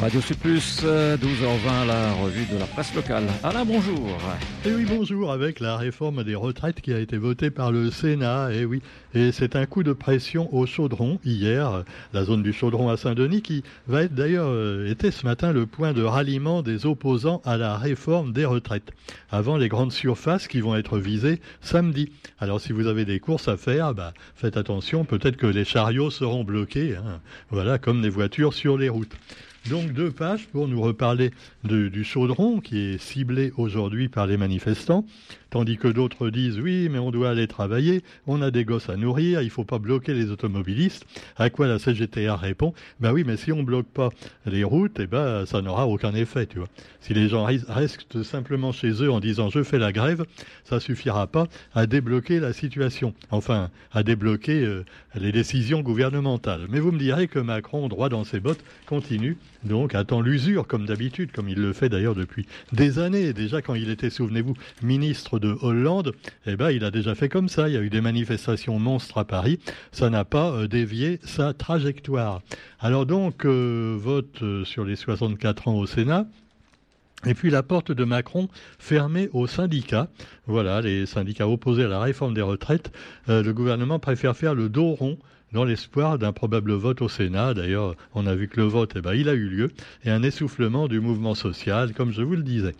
Radio Sud Plus, 12h20, la revue de la presse locale. Alain, bonjour. Et eh oui, bonjour, avec la réforme des retraites qui a été votée par le Sénat. Et eh oui, et c'est un coup de pression au chaudron hier, la zone du chaudron à Saint-Denis, qui va être d'ailleurs euh, été ce matin le point de ralliement des opposants à la réforme des retraites. Avant les grandes surfaces qui vont être visées samedi. Alors si vous avez des courses à faire, bah, faites attention, peut-être que les chariots seront bloqués. Hein. Voilà, comme les voitures sur les routes. Donc deux pages pour nous reparler du chaudron qui est ciblé aujourd'hui par les manifestants, tandis que d'autres disent oui mais on doit aller travailler, on a des gosses à nourrir, il ne faut pas bloquer les automobilistes. À quoi la CGTR répond ben oui mais si on bloque pas les routes, eh ben ça n'aura aucun effet, tu vois. Si les gens restent simplement chez eux en disant je fais la grève, ça suffira pas à débloquer la situation. Enfin, à débloquer euh, les décisions gouvernementales. Mais vous me direz que Macron, droit dans ses bottes, continue donc attend l'usure comme d'habitude, comme il le fait d'ailleurs depuis des années. Déjà quand il était, souvenez-vous, ministre de Hollande, eh ben il a déjà fait comme ça. Il y a eu des manifestations monstres à Paris. Ça n'a pas euh, dévié sa trajectoire. Alors donc euh, vote euh, sur les 64 ans au Sénat. Et puis la porte de Macron fermée aux syndicats. Voilà, les syndicats opposés à la réforme des retraites. le gouvernement préfère faire le dos rond dans l'espoir d'un probable vote au Sénat. D'ailleurs, on a vu que le vote, eh ben, il a eu lieu, et un essoufflement du mouvement social, comme je vous le disais.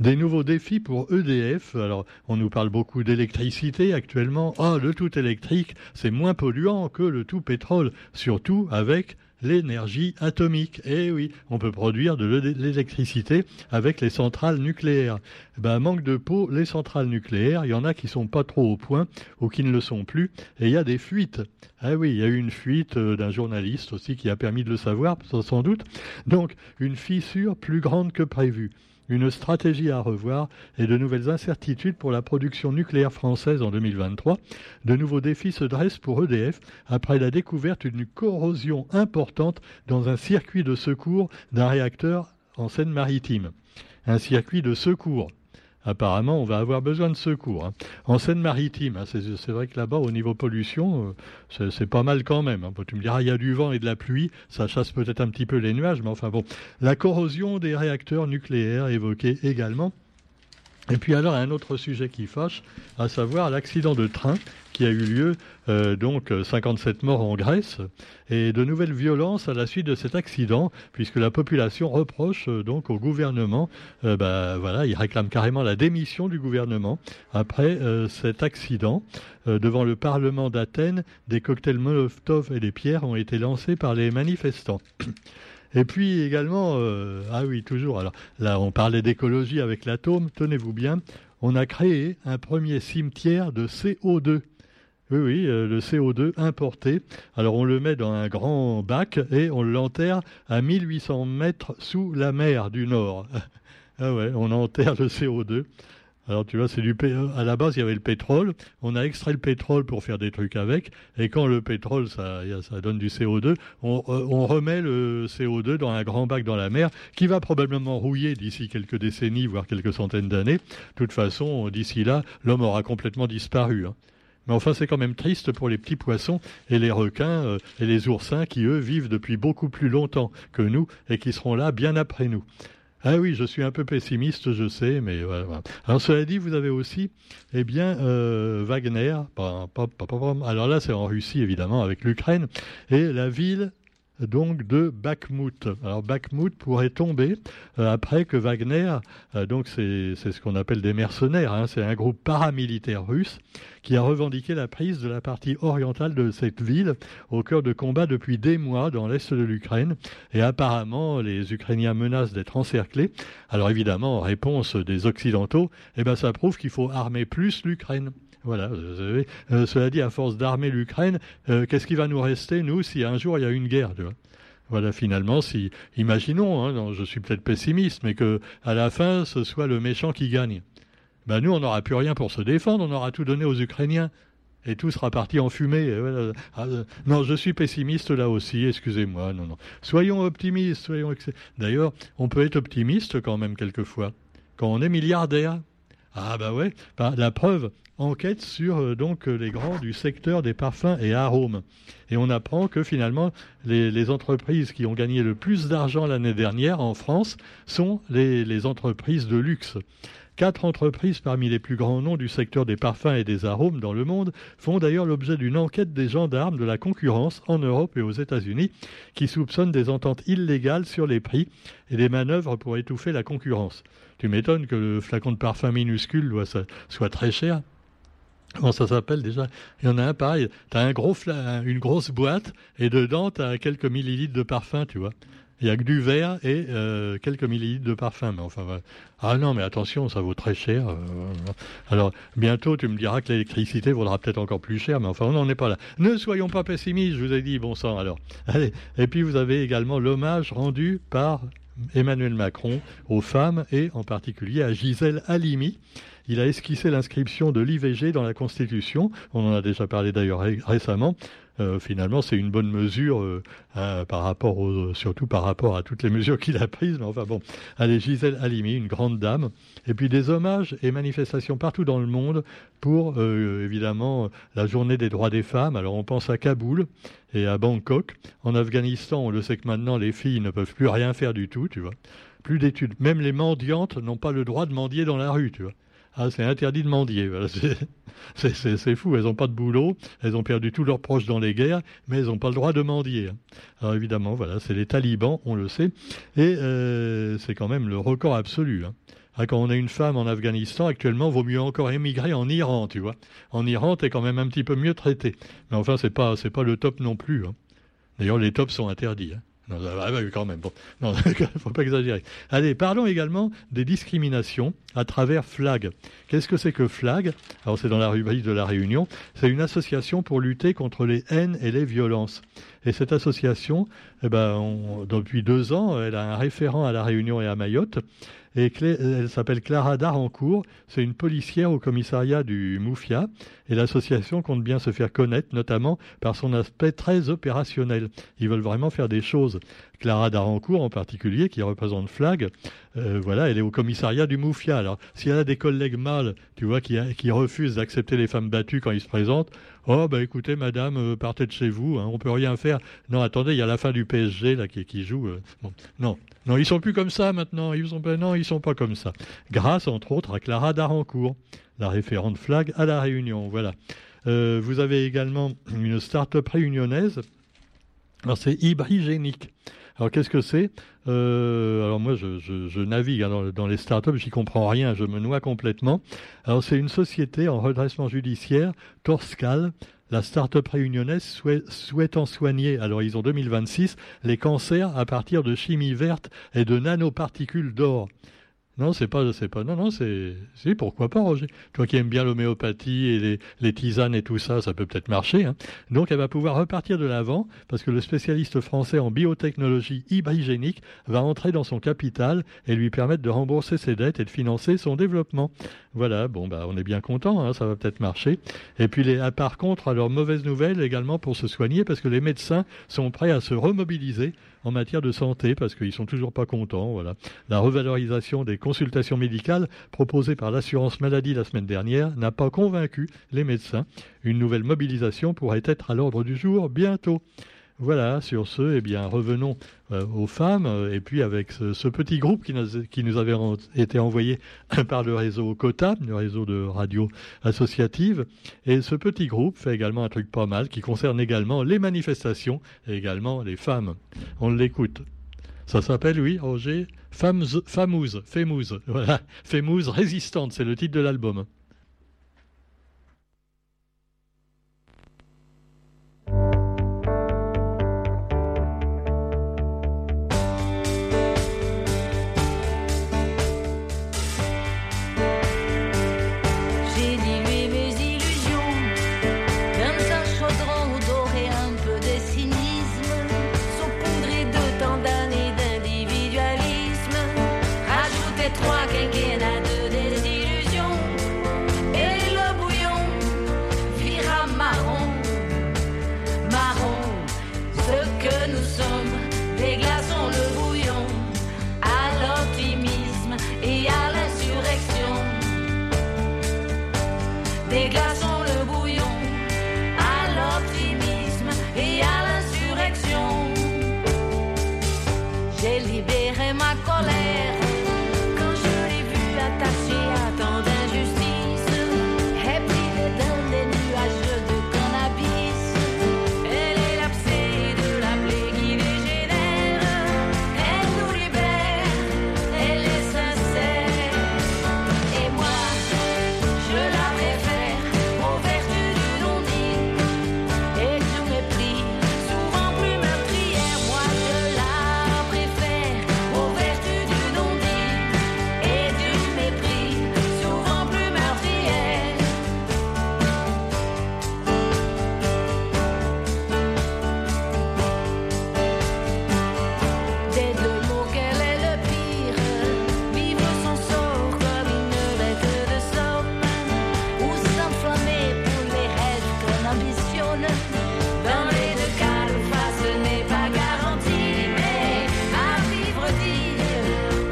Des nouveaux défis pour EDF. Alors, on nous parle beaucoup d'électricité actuellement. Ah, le tout électrique, c'est moins polluant que le tout pétrole, surtout avec l'énergie atomique. Eh oui, on peut produire de l'électricité avec les centrales nucléaires. Ben, manque de peau, les centrales nucléaires, il y en a qui sont pas trop au point ou qui ne le sont plus, et il y a des fuites. Ah oui, il y a eu une fuite euh, d'un journaliste aussi qui a permis de le savoir, sans doute. Donc, une fissure plus grande que prévu une stratégie à revoir et de nouvelles incertitudes pour la production nucléaire française en 2023. De nouveaux défis se dressent pour EDF après la découverte d'une corrosion importante dans un circuit de secours d'un réacteur en Seine-Maritime. Un circuit de secours apparemment, on va avoir besoin de secours. Hein. En Seine-Maritime, hein, c'est vrai que là-bas, au niveau pollution, euh, c'est pas mal quand même. Hein. Tu me diras, il y a du vent et de la pluie, ça chasse peut-être un petit peu les nuages, mais enfin bon. La corrosion des réacteurs nucléaires évoquée également. Et puis alors un autre sujet qui fâche, à savoir l'accident de train qui a eu lieu, euh, donc 57 morts en Grèce, et de nouvelles violences à la suite de cet accident, puisque la population reproche euh, donc au gouvernement, euh, bah, voilà, il réclame carrément la démission du gouvernement après cet accident. devant le Parlement d'Athènes, des cocktails Molotov et des pierres ont été lancés par les manifestants. Et puis également, euh, ah oui, toujours, alors là on parlait d'écologie avec l'atome, tenez-vous bien, on a créé un premier cimetière de CO2. Oui, oui, euh, le CO2 importé. Alors on le met dans un grand bac et on l'enterre à 1800 mètres sous la mer du Nord. ah ouais, on enterre le CO2. Alors tu vois, c'est du à la base il y avait le pétrole. On a extrait le pétrole pour faire des trucs avec, et quand le pétrole ça, ça donne du CO2, on, euh, on, remet le CO2 dans un grand bac dans la mer qui va probablement rouiller d'ici quelques décennies, voire quelques centaines d'années. De toute façon, d'ici là, l'homme aura complètement disparu. Hein. Mais enfin, c'est quand même triste pour les petits poissons et les requins euh, et les oursins qui, eux, vivent depuis beaucoup plus longtemps que nous et qui seront là bien après nous. Ah oui, je suis un peu pessimiste, je sais, mais voilà. Alors cela dit, vous avez aussi, eh bien, euh, Wagner. Alors là, c'est en Russie évidemment avec l'Ukraine et la ville donc de Bakhmut. Alors Bakhmut pourrait tomber euh, après que Wagner, donc c'est ce qu'on appelle des mercenaires, hein, c'est un groupe paramilitaire russe qui a revendiqué la prise de la partie orientale de cette ville au cœur de combats depuis des mois dans l'est de l'Ukraine. Et apparemment, les Ukrainiens menacent d'être encerclés. Alors évidemment, en réponse des Occidentaux, eh ben, ça prouve qu'il faut armer plus l'Ukraine. Voilà. Euh, cela dit, à force d'armer l'Ukraine, euh, qu'est-ce qui va nous rester, nous, si un jour il y a une guerre voilà, finalement, si, imaginons, hein, je suis peut-être pessimiste, mais que à la fin, ce soit le méchant qui gagne. Ben nous, on n'aura plus rien pour se défendre, on aura tout donné aux Ukrainiens. Et tout sera parti en fumée. Ah, euh, non, je suis pessimiste là aussi, excusez-moi. Non, non. Soyons optimistes. Soyons... D'ailleurs, on peut être optimiste quand même quelquefois. Quand on est milliardaire. Ah bah ouais, bah, la preuve, enquête sur donc les grands du secteur des parfums et arômes. Et on apprend que finalement, les, entreprises qui ont gagné le plus d'argent l'année dernière en France sont les entreprises de luxe. Quatre entreprises parmi les plus grands noms du secteur des parfums et des arômes dans le monde font d'ailleurs l'objet d'une enquête des gendarmes de la concurrence en Europe et aux États-Unis qui soupçonnent des ententes illégales sur les prix et des manœuvres pour étouffer la concurrence. Tu m'étonnes que le flacon de parfum minuscule soit très cher. Comment ça s'appelle déjà? Il y en a un pareil. Tu as un gros une grosse boîte et dedans, tu as quelques millilitres de parfum, tu vois. Il n'y a que du verre et euh, quelques millilitres de parfum. Ah non, mais attention, ça vaut très cher. Euh, alors, bientôt, tu me diras que l'électricité vaudra peut-être encore plus cher, mais enfin, on n'en est pas là. Ne soyons pas pessimistes, je vous ai dit, bon sang, alors. Allez. Et puis, vous avez également l'hommage rendu par Emmanuel Macron aux femmes et en particulier à Gisèle Halimi. Il a esquissé l'inscription de l'IVG dans la Constitution. On en a déjà parlé d'ailleurs récemment. Euh, finalement, c'est une bonne mesure, euh, hein, par rapport surtout par rapport à toutes les mesures qu'il a prises. Mais enfin bon, allez, Gisèle Halimi, une grande dame. Et puis des hommages et manifestations partout dans le monde pour, euh, évidemment, la journée des droits des femmes. Alors on pense à Kaboul et à Bangkok. En Afghanistan, on le sait que maintenant, les filles ne peuvent plus rien faire du tout, tu vois. Plus d'études. Même les mendiantes n'ont pas le droit de mendier dans la rue, tu vois. Ah, c'est interdit de mendier. C'est fou, elles n'ont pas de boulot, elles ont perdu tous leurs proches dans les guerres, mais elles n'ont pas le droit de mendier. Hein. Alors évidemment, voilà, c'est les talibans, on le sait, et euh, c'est quand même le record absolu. Hein. Ah, quand on a une femme en Afghanistan, actuellement, vaut mieux encore émigrer en Iran, tu vois. En Iran, tu es quand même un petit peu mieux traité. Mais enfin, c'est pas, pas le top non plus. Hein. D'ailleurs, les tops sont interdits. Non, ah, bah, quand même. Bon, non, faut pas exagérer. Allez, parlons également des discriminations à travers FLAG. Qu'est-ce que c'est que FLAG? Alors, c'est dans la rubrique de la Réunion. C'est une association pour lutter contre les haines et les violences. Et cette association, eh ben, depuis deux ans, elle a un référent à la Réunion et à Mayotte. Et elle s'appelle Clara Darancourt. C'est une policière au commissariat du Moufia. Et l'association compte bien se faire connaître, notamment par son aspect très opérationnel. Ils veulent vraiment faire des choses. Clara Darancourt, en particulier, qui représente Flag, euh, voilà, elle est au commissariat du Moufia. Alors, s'il y a des collègues mâles, tu vois, qui, refusent d'accepter les femmes battues quand ils se présentent, oh, bah écoutez, madame, euh, partez de chez vous, hein, on peut rien faire. Non, attendez, il y a la fin du PSG, là, qui, joue. Euh, non, non, ils sont plus comme ça maintenant. Ils sont, non, ils sont pas comme ça. Grâce, entre autres, à Clara Darancourt, la référente flag à la Réunion. Voilà. Vous avez également une start-up réunionnaise. Alors, c'est Hybrigénique. Alors, qu'est-ce que c'est? Euh, Alors, moi, je, navigue dans, dans, les start-up, j'y comprends rien, je me noie complètement. Alors, c'est une société en redressement judiciaire, Torscal, la start-up réunionnaise souhaitant soigner, à l'horizon 2026, les cancers à partir de chimie verte et de nanoparticules d'or. Non, c'est pas, c'est pas. Non, non, c'est. Si, pourquoi pas, Roger Toi qui aimes bien l'homéopathie et les, tisanes et tout ça, ça peut peut-être marcher. Hein. Donc, elle va pouvoir repartir de l'avant parce que le spécialiste français en biotechnologie hybrigénique va entrer dans son capital et lui permettre de rembourser ses dettes et de financer son développement. Voilà, bon, bah, on est bien content, hein, ça va peut-être marcher. Et puis, par contre, alors, mauvaise nouvelle également pour se soigner parce que les médecins sont prêts à se remobiliser en matière de santé parce qu'ils sont toujours pas contents. Voilà. La revalorisation des consultations médicales proposée par l'assurance maladie la semaine dernière n'a pas convaincu les médecins. Une nouvelle mobilisation pourrait être à l'ordre du jour bientôt. Voilà, sur ce, eh bien, revenons euh, aux femmes, euh, et puis avec ce, petit groupe qui nous, avait été envoyé par le réseau COTA, le réseau de radio associative, et ce petit groupe fait également un truc pas mal qui concerne également les manifestations et également les femmes. On l'écoute. Ça s'appelle, oui, Roger, Fameuse, Fameuse, Fémouse, voilà, Fémouse résistante, c'est le titre de l'album. des glaçons.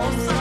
Don't